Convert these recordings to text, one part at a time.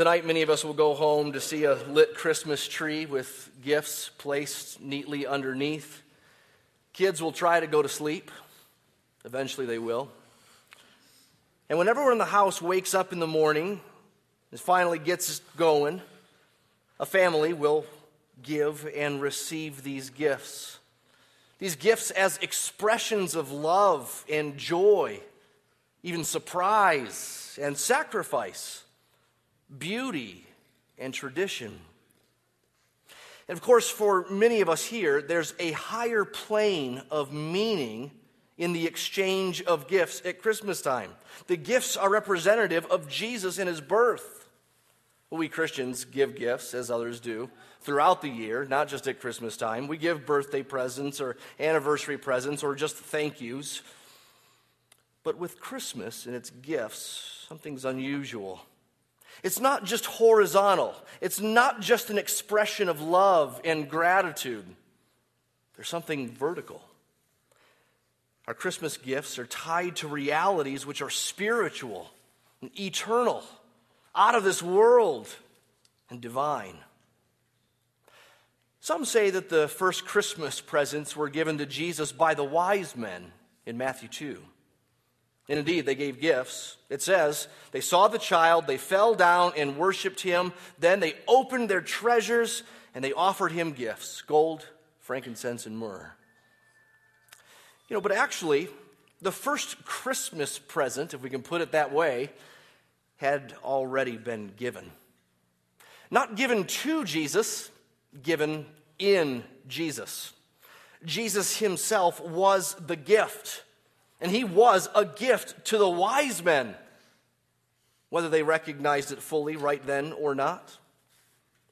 Tonight, many of us will go home to see a lit Christmas tree with gifts placed neatly underneath. Kids will try to go to sleep. Eventually, they will. And when everyone in the house wakes up in the morning and finally gets going, a family will give and receive these gifts. These gifts as expressions of love and joy, even surprise and sacrifice beauty and tradition. And of course, for many of us here, there's a higher plane of meaning in the exchange of gifts at Christmas time. The gifts are representative of Jesus and his birth. we Christians give gifts, as others do, throughout the year, not just at Christmas time. We give birthday presents or anniversary presents or just thank yous. But with Christmas and its gifts, something's unusual. It's not just horizontal, it's not just an expression of love and gratitude. There's something vertical. Our Christmas gifts are tied to realities which are spiritual and eternal, out of this world, and divine. Some say that the first Christmas presents were given to Jesus by the wise men in Matthew 2. And indeed, they gave gifts. It says, they saw the child, they fell down and worshiped him. Then they opened their treasures and they offered him gifts gold, frankincense, and myrrh. You know, but actually, the first Christmas present, if we can put it that way, had already been given. Not given to Jesus, given in Jesus. Jesus himself was the gift. And he was a gift to the wise men, whether they recognized it fully right then or not.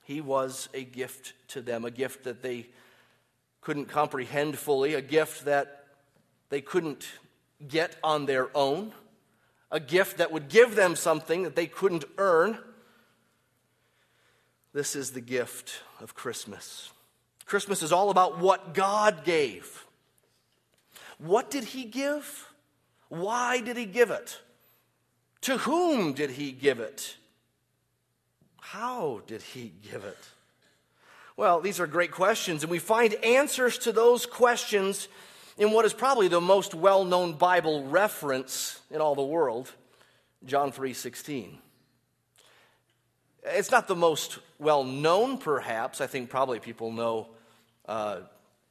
He was a gift to them, a gift that they couldn't comprehend fully, a gift that they couldn't get on their own, a gift that would give them something that they couldn't earn. This is the gift of Christmas. Christmas is all about what God gave. What did he give? Why did he give it? To whom did he give it? How did he give it? Well, these are great questions, and we find answers to those questions in what is probably the most well-known Bible reference in all the world, John 3:16. It's not the most well-known, perhaps. I think probably people know uh,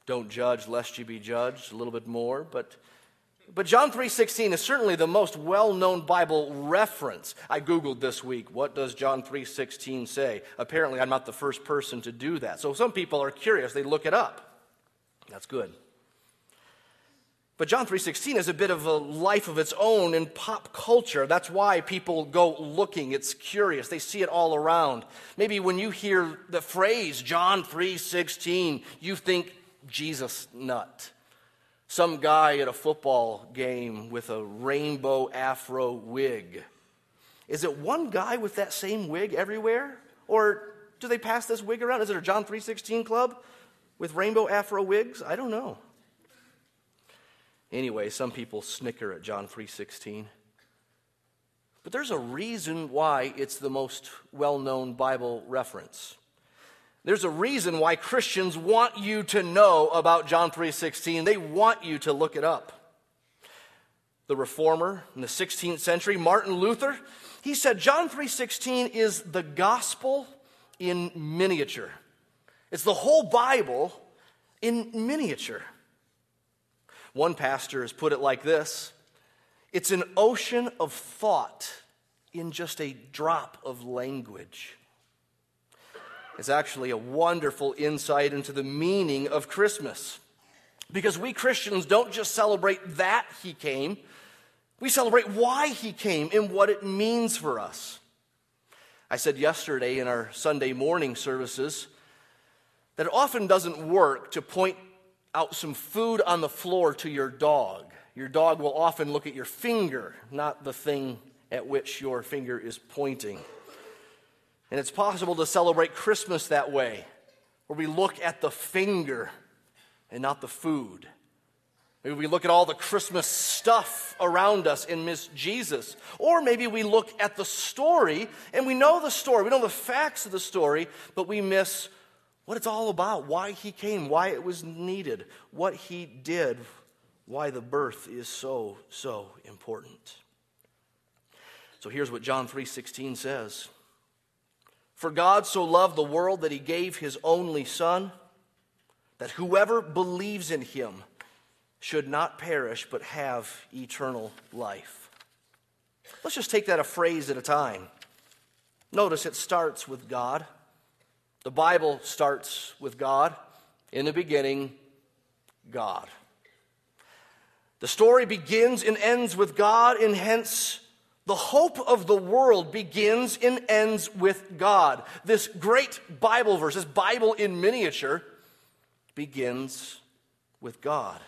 don't judge lest you be judged. A little bit more but but john 3.16 is certainly the most well-known bible reference. I googled this week what does john 3.16 say? Apparently i'm not the first person to do that. So some people are curious they look it up. That's good. But john 3.16 is a bit of a life of its own in pop culture. That's why people go looking. It's curious. They see it all around. Maybe when you hear the phrase john 3.16 you think Jesus nut. Some guy at a football game with a rainbow afro wig. Is it one guy with that same wig everywhere? Or do they pass this wig around? Is it a John 316 club with rainbow afro wigs? I don't know. Anyway, some people snicker at John 3:16. But there's a reason why it's the most well-known Bible reference. There's a reason why Christians want you to know about John 3:16. They want you to look it up. The reformer in the 16th century, Martin Luther, he said John 3:16 is the gospel in miniature. It's the whole Bible in miniature. One pastor has put it like this It's an ocean of thought in just a drop of language. It's actually a wonderful insight into the meaning of Christmas. Because we Christians don't just celebrate that he came, we celebrate why he came and what it means for us. I said yesterday in our Sunday morning services that it often doesn't work to point out some food on the floor to your dog. Your dog will often look at your finger, not the thing at which your finger is pointing. And it's possible to celebrate Christmas that way, where we look at the finger and not the food. Maybe we look at all the Christmas stuff around us and miss Jesus. Or maybe we look at the story and we know the story, we know the facts of the story, but we miss what it's all about, why he came, why it was needed, what he did, why the birth is so, so important. So here's what John 3:16 says. For God so loved the world that he gave his only son that whoever believes in him should not perish but have eternal life. Let's just take that a phrase at a time. Notice it starts with God. The Bible starts with God. In the beginning, God. The story begins and ends with God, and hence the hope of the world begins and ends with God. This great Bible verse, this Bible in miniature, begins with God.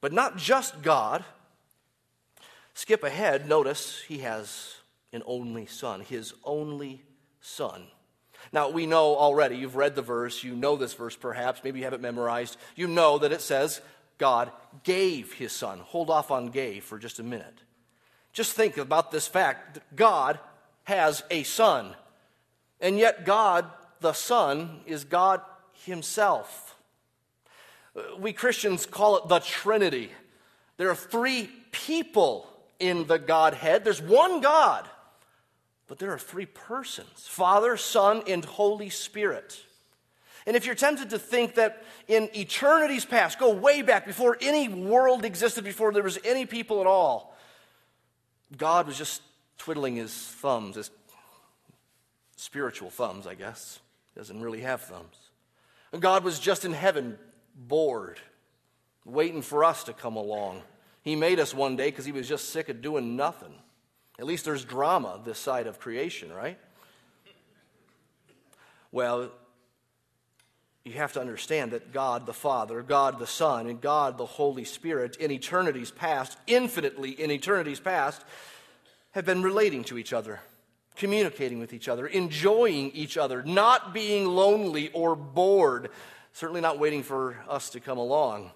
But not just God. Skip ahead, notice he has an only son, his only son. Now, we know already, you've read the verse, you know this verse perhaps, maybe you have it memorized. You know that it says God gave his son. Hold off on gave for just a minute. Just think about this fact that God has a son, and yet God, the Son, is God himself. We Christians call it the Trinity. There are three people in the Godhead, there's one God, but there are three persons Father, Son, and Holy Spirit. And if you're tempted to think that in eternity's past, go way back before any world existed, before there was any people at all, God was just twiddling his thumbs, his spiritual thumbs, I guess. He doesn't really have thumbs. And God was just in heaven, bored, waiting for us to come along. He made us one day because he was just sick of doing nothing. At least there's drama this side of creation, right? Well, you have to understand that God the Father, God the Son, and God the Holy Spirit in eternities past, infinitely in eternities past, have been relating to each other, communicating with each other, enjoying each other, not being lonely or bored, certainly not waiting for us to come along.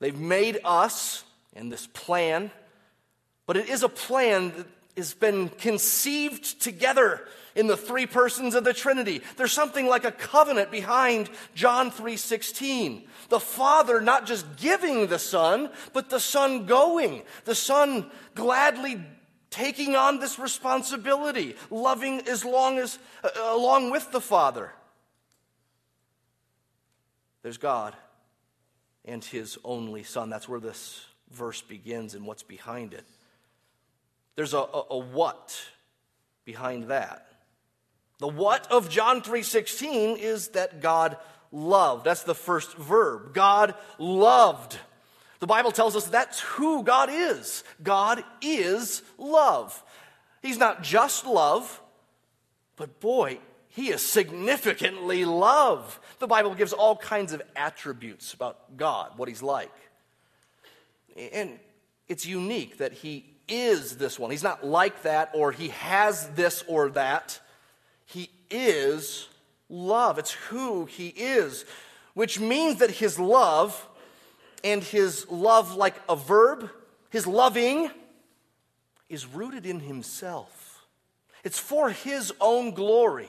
They've made us and this plan, but it is a plan that has been conceived together in the three persons of the Trinity. There's something like a covenant behind John 3:16. The Father not just giving the Son, but the Son going. The Son gladly taking on this responsibility, loving as long as uh, along with the Father. There's God and his only son. That's where this verse begins and what's behind it. There's a, a, a what behind that. The what of John 3:16 is that God loved. That's the first verb. God loved. The Bible tells us that's who God is. God is love. He's not just love, but boy, he is significantly love. The Bible gives all kinds of attributes about God, what he's like. And it's unique that he is this one. He's not like that or he has this or that. He is love. It's who he is, which means that his love and his love, like a verb, his loving, is rooted in himself. It's for his own glory.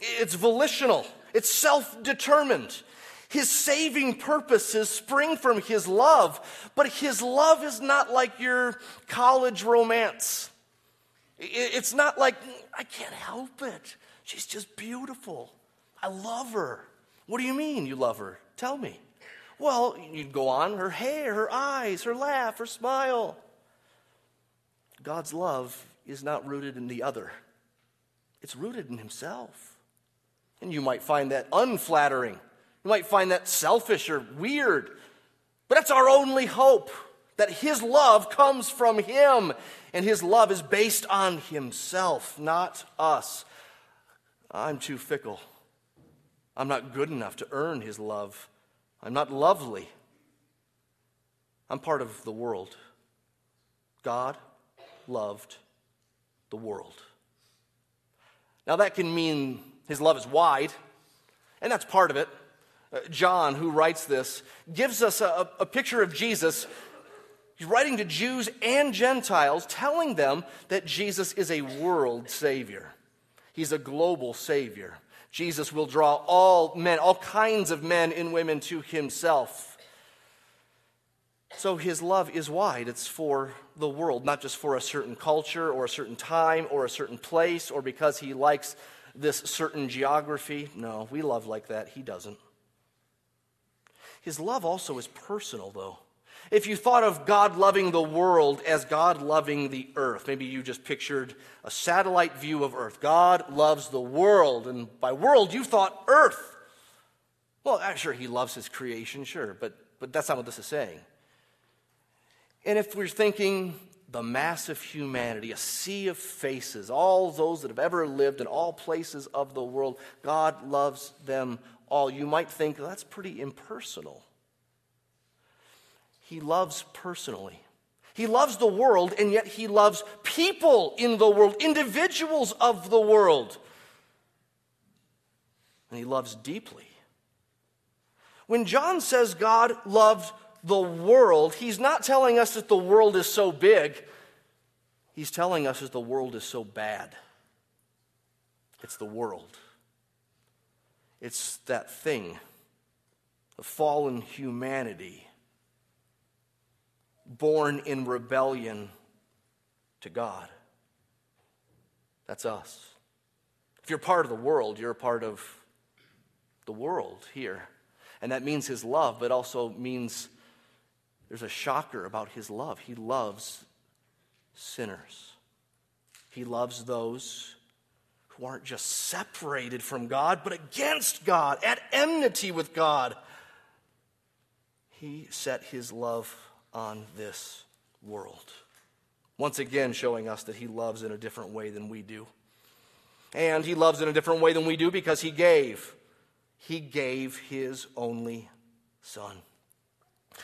It's volitional, it's self determined. His saving purposes spring from his love, but his love is not like your college romance. It's not like, I can't help it. She's just beautiful. I love her. What do you mean you love her? Tell me. Well, you'd go on her hair, her eyes, her laugh, her smile. God's love is not rooted in the other, it's rooted in Himself. And you might find that unflattering. You might find that selfish or weird. But that's our only hope that His love comes from Him, and His love is based on Himself, not us. I'm too fickle. I'm not good enough to earn His love. I'm not lovely. I'm part of the world. God loved the world. Now, that can mean His love is wide, and that's part of it. Uh, John, who writes this, gives us a, a picture of Jesus. He's writing to Jews and Gentiles, telling them that Jesus is a world Savior. He's a global Savior. Jesus will draw all men, all kinds of men and women to Himself. So His love is wide. It's for the world, not just for a certain culture or a certain time or a certain place or because He likes this certain geography. No, we love like that. He doesn't. His love also is personal, though. If you thought of God loving the world as God loving the earth, maybe you just pictured a satellite view of earth. God loves the world, and by world you thought earth. Well, sure he loves his creation, sure, but, but that's not what this is saying. And if we're thinking the mass of humanity, a sea of faces, all those that have ever lived in all places of the world, God loves them all. You might think that's pretty impersonal. He loves personally. He loves the world, and yet he loves people in the world, individuals of the world. And he loves deeply. When John says God loved the world, he's not telling us that the world is so big. He's telling us that the world is so bad. It's the world. It's that thing, the fallen humanity, born in rebellion to God. That's us. If you're part of the world, you're a part of the world here. And that means his love, but also means there's a shocker about his love. He loves sinners, he loves those who aren't just separated from God, but against God, at enmity with God. He set his love on this world. Once again, showing us that he loves in a different way than we do. And he loves in a different way than we do because he gave. He gave his only son.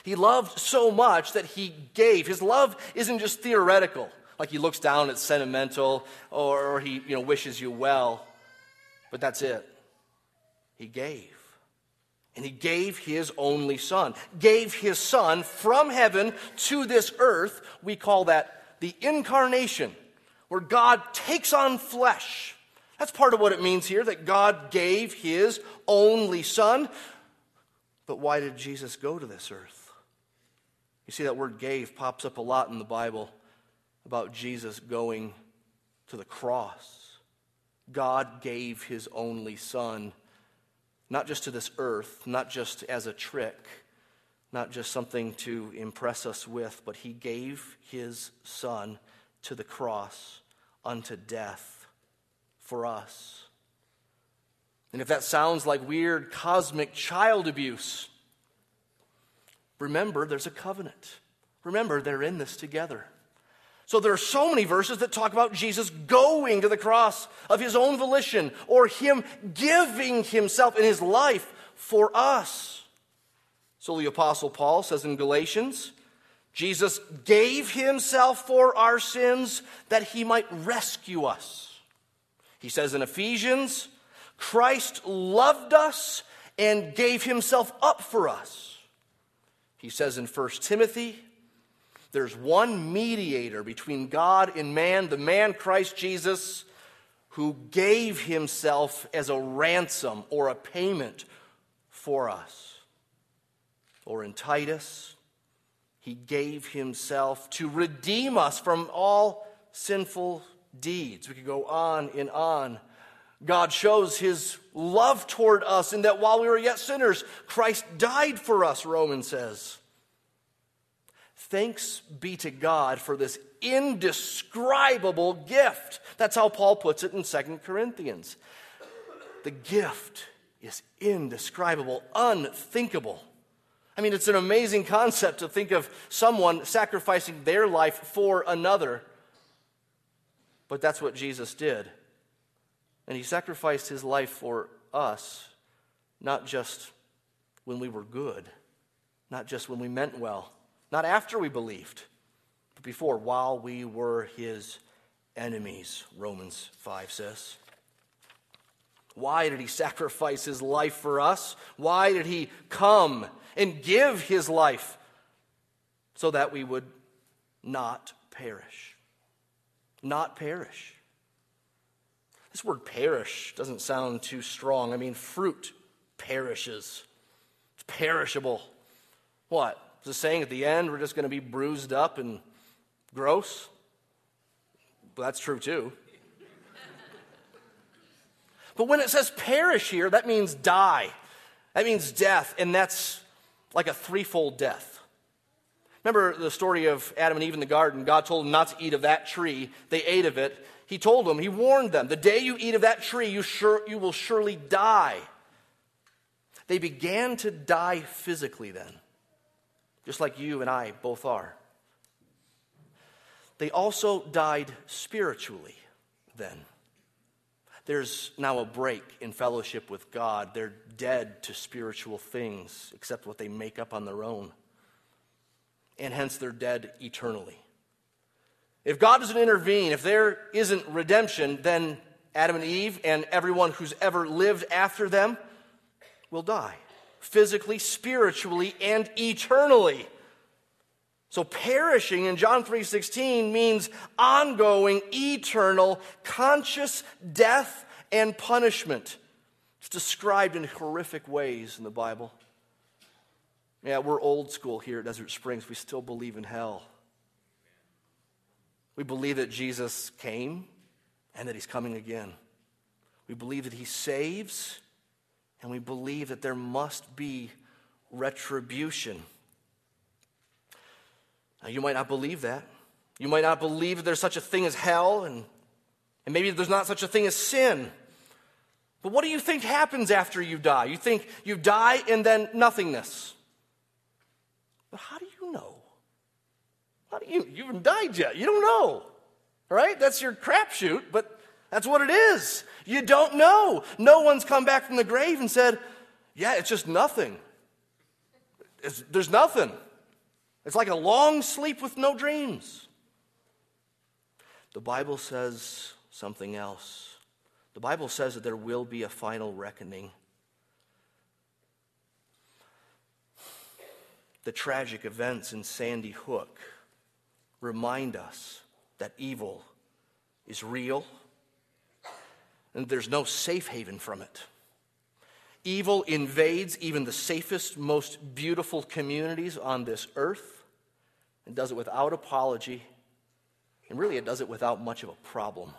He loved so much that he gave. His love isn't just theoretical, like he looks down, it's sentimental, or he you know, wishes you well, but that's it. He gave. And he gave his only son, gave his son from heaven to this earth. We call that the incarnation, where God takes on flesh. That's part of what it means here that God gave his only son. But why did Jesus go to this earth? You see, that word gave pops up a lot in the Bible about Jesus going to the cross. God gave his only son, not just to this earth, not just as a trick, not just something to impress us with, but he gave his son to the cross unto death for us. And if that sounds like weird cosmic child abuse, remember there's a covenant. Remember, they're in this together. So there are so many verses that talk about Jesus going to the cross of his own volition or him giving himself in his life for us. So the Apostle Paul says in Galatians, Jesus gave himself for our sins that he might rescue us. He says in Ephesians, Christ loved us and gave himself up for us. He says in 1 Timothy, there's one mediator between God and man, the man Christ Jesus, who gave himself as a ransom or a payment for us. Or in Titus, he gave himself to redeem us from all sinful deeds. We could go on and on. God shows his love toward us in that while we were yet sinners, Christ died for us, Romans says. Thanks be to God for this indescribable gift. That's how Paul puts it in Second Corinthians. The gift is indescribable, unthinkable. I mean, it's an amazing concept to think of someone sacrificing their life for another. But that's what Jesus did. And he sacrificed his life for us, not just when we were good, not just when we meant well, not after we believed, but before, while we were his enemies, Romans 5 says. Why did he sacrifice his life for us? Why did he come and give his life so that we would not perish? Not perish. This word perish doesn't sound too strong. I mean, fruit perishes, it's perishable. What? Is it saying at the end we're just going to be bruised up and gross? Well, that's true too. But when it says perish here, that means die. That means death, and that's like a threefold death. Remember the story of Adam and Eve in the garden? God told them not to eat of that tree. They ate of it. He told them, He warned them, the day you eat of that tree, you, sure, you will surely die. They began to die physically then, just like you and I both are. They also died spiritually then. There's now a break in fellowship with God. They're dead to spiritual things, except what they make up on their own. And hence they're dead eternally. If God doesn't intervene, if there isn't redemption, then Adam and Eve and everyone who's ever lived after them will die physically, spiritually, and eternally. So perishing in John 3:16 means ongoing, eternal, conscious death and punishment. It's described in horrific ways in the Bible. Yeah, we're old school here at Desert Springs. We still believe in hell. We believe that Jesus came and that he's coming again. We believe that he saves and we believe that there must be retribution. Now, you might not believe that. You might not believe that there's such a thing as hell, and, and maybe there's not such a thing as sin. But what do you think happens after you die? You think you die and then nothingness. But how do you know? How do you, you haven't died yet. You don't know. Right? That's your crapshoot, but that's what it is. You don't know. No one's come back from the grave and said, Yeah, it's just nothing. It's, there's nothing. It's like a long sleep with no dreams. The Bible says something else. The Bible says that there will be a final reckoning. The tragic events in Sandy Hook remind us that evil is real and there's no safe haven from it. Evil invades even the safest, most beautiful communities on this earth and does it without apology. And really, it does it without much of a problem.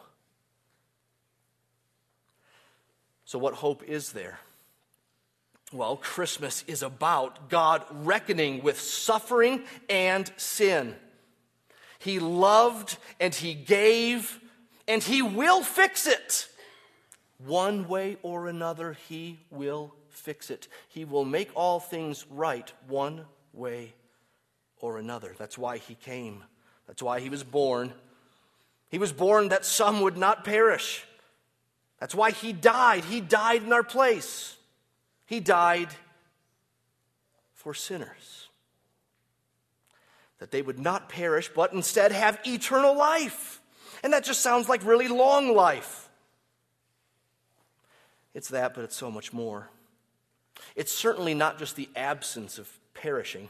So, what hope is there? Well, Christmas is about God reckoning with suffering and sin. He loved and He gave, and He will fix it. One way or another, He will fix it. He will make all things right one way or another. That's why He came, that's why He was born. He was born that some would not perish. That's why He died. He died in our place. He died for sinners. That they would not perish, but instead have eternal life. And that just sounds like really long life. It's that, but it's so much more. It's certainly not just the absence of perishing,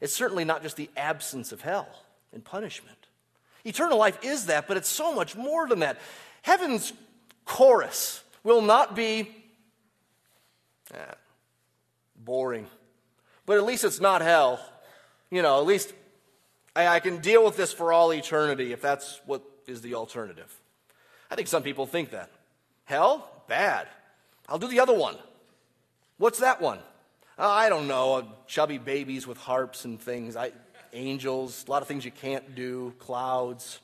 it's certainly not just the absence of hell and punishment. Eternal life is that, but it's so much more than that. Heaven's chorus will not be eh, boring, but at least it's not hell. You know, at least I, I can deal with this for all eternity if that's what is the alternative. I think some people think that. Hell? Bad. I'll do the other one. What's that one? Uh, I don't know. Uh, chubby babies with harps and things. I, angels, a lot of things you can't do, clouds.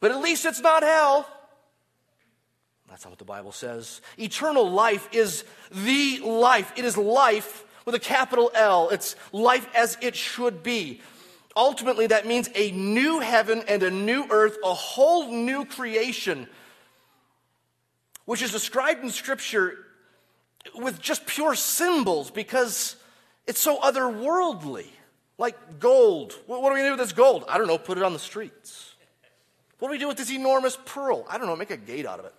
But at least it's not hell. That's not what the Bible says. Eternal life is the life. It is life with a capital L. It's life as it should be. Ultimately, that means a new heaven and a new earth, a whole new creation which is described in Scripture with just pure symbols because it's so otherworldly. Like gold. What do we do with this gold? I don't know, put it on the streets. What do we do with this enormous pearl? I don't know, make a gate out of it.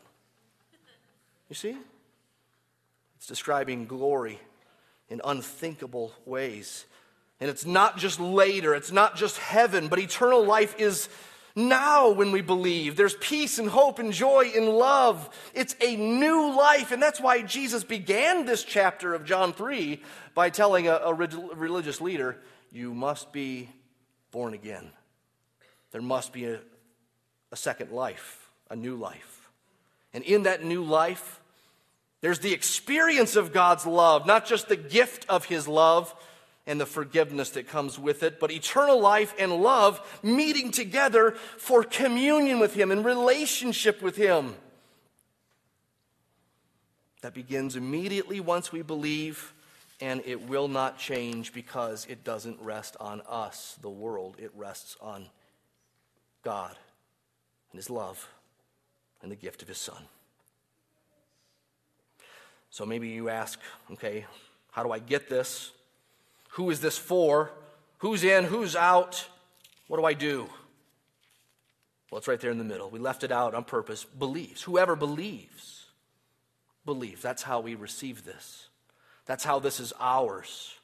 You see? It's describing glory in unthinkable ways. And it's not just later, it's not just heaven, but eternal life is now when we believe. There's peace and hope and joy and love. It's a new life. And that's why Jesus began this chapter of John 3 by telling a, a religious leader, You must be born again. There must be a, a second life, a new life. And in that new life, there's the experience of God's love, not just the gift of His love and the forgiveness that comes with it, but eternal life and love meeting together for communion with Him and relationship with Him. That begins immediately once we believe, and it will not change because it doesn't rest on us, the world. It rests on God and His love and the gift of His Son. So maybe you ask, okay, how do I get this? Who is this for? Who's in? Who's out? What do I do? Well, it's right there in the middle. We left it out on purpose. Believes. Whoever believes, believes. That's how we receive this. That's how this is ours.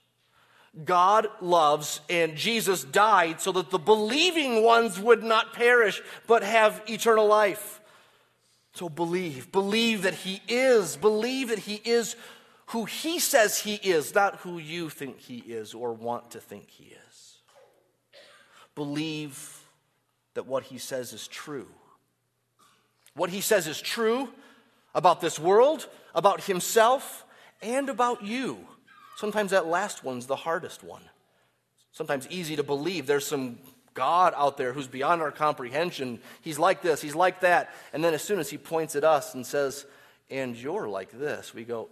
God loves, and Jesus died so that the believing ones would not perish, but have eternal life. So believe. Believe that He is. Believe that He is who he says he is, not who you think he is or want to think he is. Believe that what he says is true. What he says is true about this world, about himself, and about you. Sometimes that last one's the hardest one. Sometimes easy to believe. There's some God out there who's beyond our comprehension. He's like this, he's like that. And then as soon as he points at us and says, and you're like this, we go,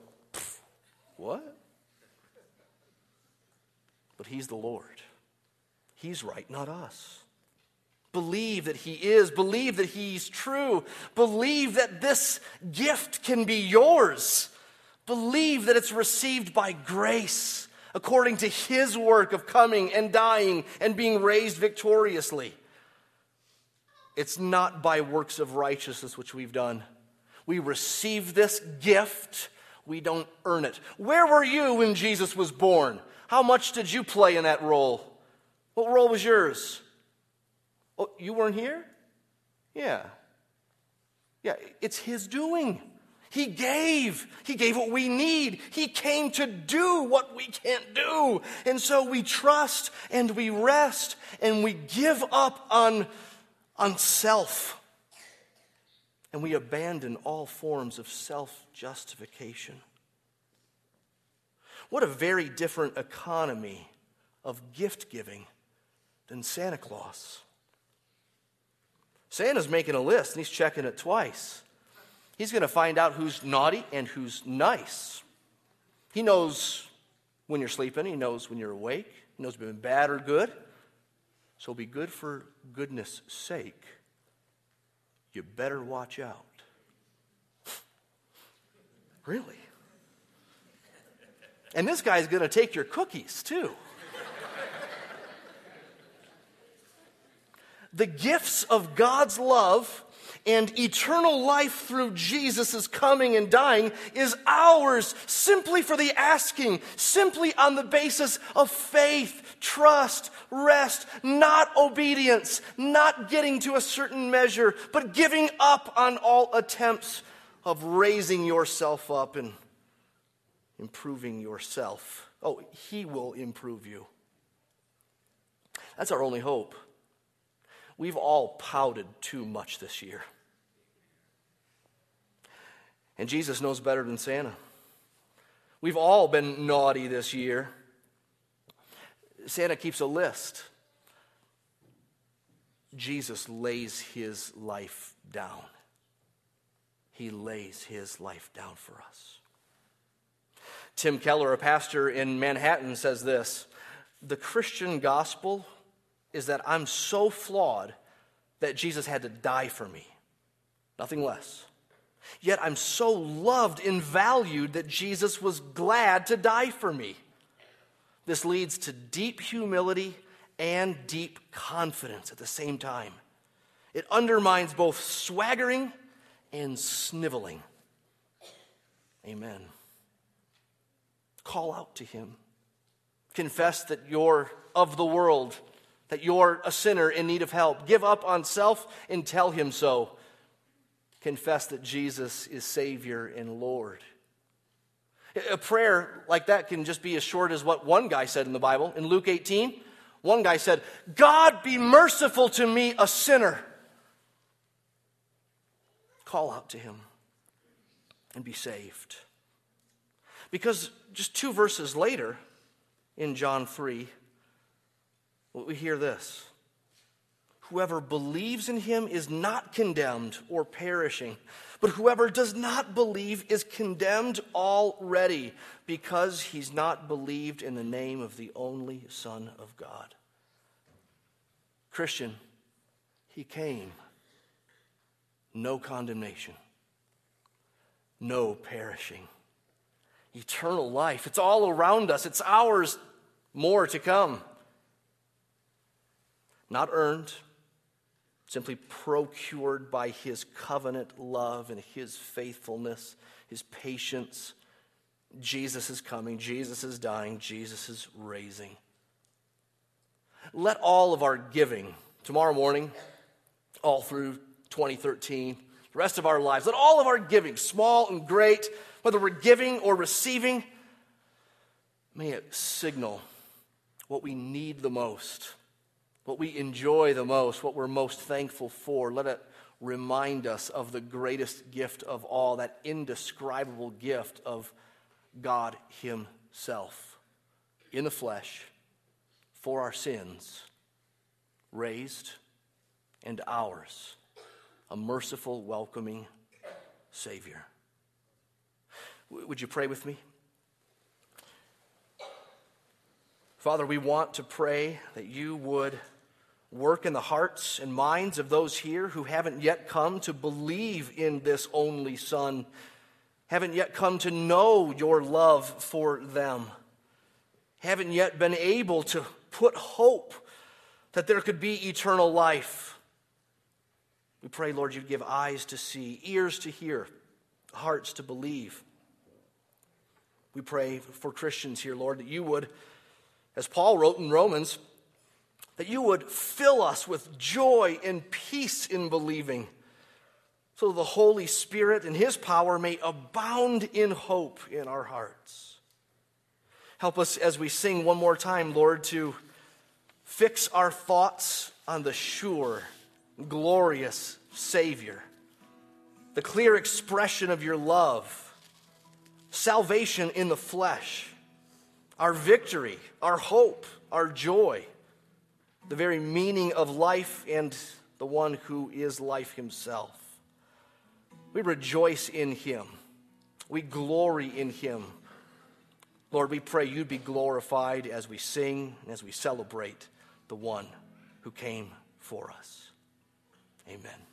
what? But He's the Lord. He's right, not us. Believe that He is. Believe that He's true. Believe that this gift can be yours. Believe that it's received by grace according to His work of coming and dying and being raised victoriously. It's not by works of righteousness which we've done. We receive this gift we don't earn it. Where were you when Jesus was born? How much did you play in that role? What role was yours? Oh, you weren't here? Yeah. Yeah, it's His doing. He gave. He gave what we need. He came to do what we can't do. And so we trust and we rest and we give up on, on self and we abandon all forms of self justification. What a very different economy of gift giving than Santa Claus. Santa's making a list and he's checking it twice. He's going to find out who's naughty and who's nice. He knows when you're sleeping, he knows when you're awake, he knows you've been bad or good. So be good for goodness sake you better watch out. really? And this guy's going to take your cookies too. the gifts of God's love and eternal life through Jesus' coming and dying is ours simply for the asking, simply on the basis of faith, trust, rest, not obedience, not getting to a certain measure, but giving up on all attempts of raising yourself up and improving yourself. Oh, He will improve you. That's our only hope. We've all pouted too much this year. And Jesus knows better than Santa. We've all been naughty this year. Santa keeps a list. Jesus lays his life down. He lays his life down for us. Tim Keller, a pastor in Manhattan, says this The Christian gospel is that I'm so flawed that Jesus had to die for me, nothing less. Yet I'm so loved and valued that Jesus was glad to die for me. This leads to deep humility and deep confidence at the same time. It undermines both swaggering and sniveling. Amen. Call out to him. Confess that you're of the world, that you're a sinner in need of help. Give up on self and tell him so. Confess that Jesus is Savior and Lord. A prayer like that can just be as short as what one guy said in the Bible. In Luke 18, one guy said, God be merciful to me, a sinner. Call out to him and be saved. Because just two verses later, in John 3, we hear this Whoever believes in him is not condemned or perishing, but whoever does not believe is condemned already because he's not believed in the name of the only Son of God. Christian, he came. No condemnation, no perishing eternal life. It's all around us, it's ours more to come. Not earned, simply procured by his covenant love and his faithfulness, his patience. Jesus is coming, Jesus is dying, Jesus is raising. Let all of our giving tomorrow morning, all through 2013, the rest of our lives, let all of our giving, small and great, whether we're giving or receiving, may it signal what we need the most, what we enjoy the most, what we're most thankful for. Let it remind us of the greatest gift of all, that indescribable gift of God Himself in the flesh for our sins, raised and ours, a merciful, welcoming Savior. Would you pray with me? Father, we want to pray that you would work in the hearts and minds of those here who haven't yet come to believe in this only Son, haven't yet come to know your love for them, haven't yet been able to put hope that there could be eternal life. We pray, Lord, you'd give eyes to see, ears to hear, hearts to believe. We pray for Christians here, Lord, that you would, as Paul wrote in Romans, that you would fill us with joy and peace in believing, so the Holy Spirit and His power may abound in hope in our hearts. Help us as we sing one more time, Lord, to fix our thoughts on the sure, glorious Savior, the clear expression of your love salvation in the flesh, our victory, our hope, our joy, the very meaning of life, and the one who is life himself. We rejoice in him, we glory in him. Lord, we pray you'd be glorified as we sing and as we celebrate the one who came for us. Amen.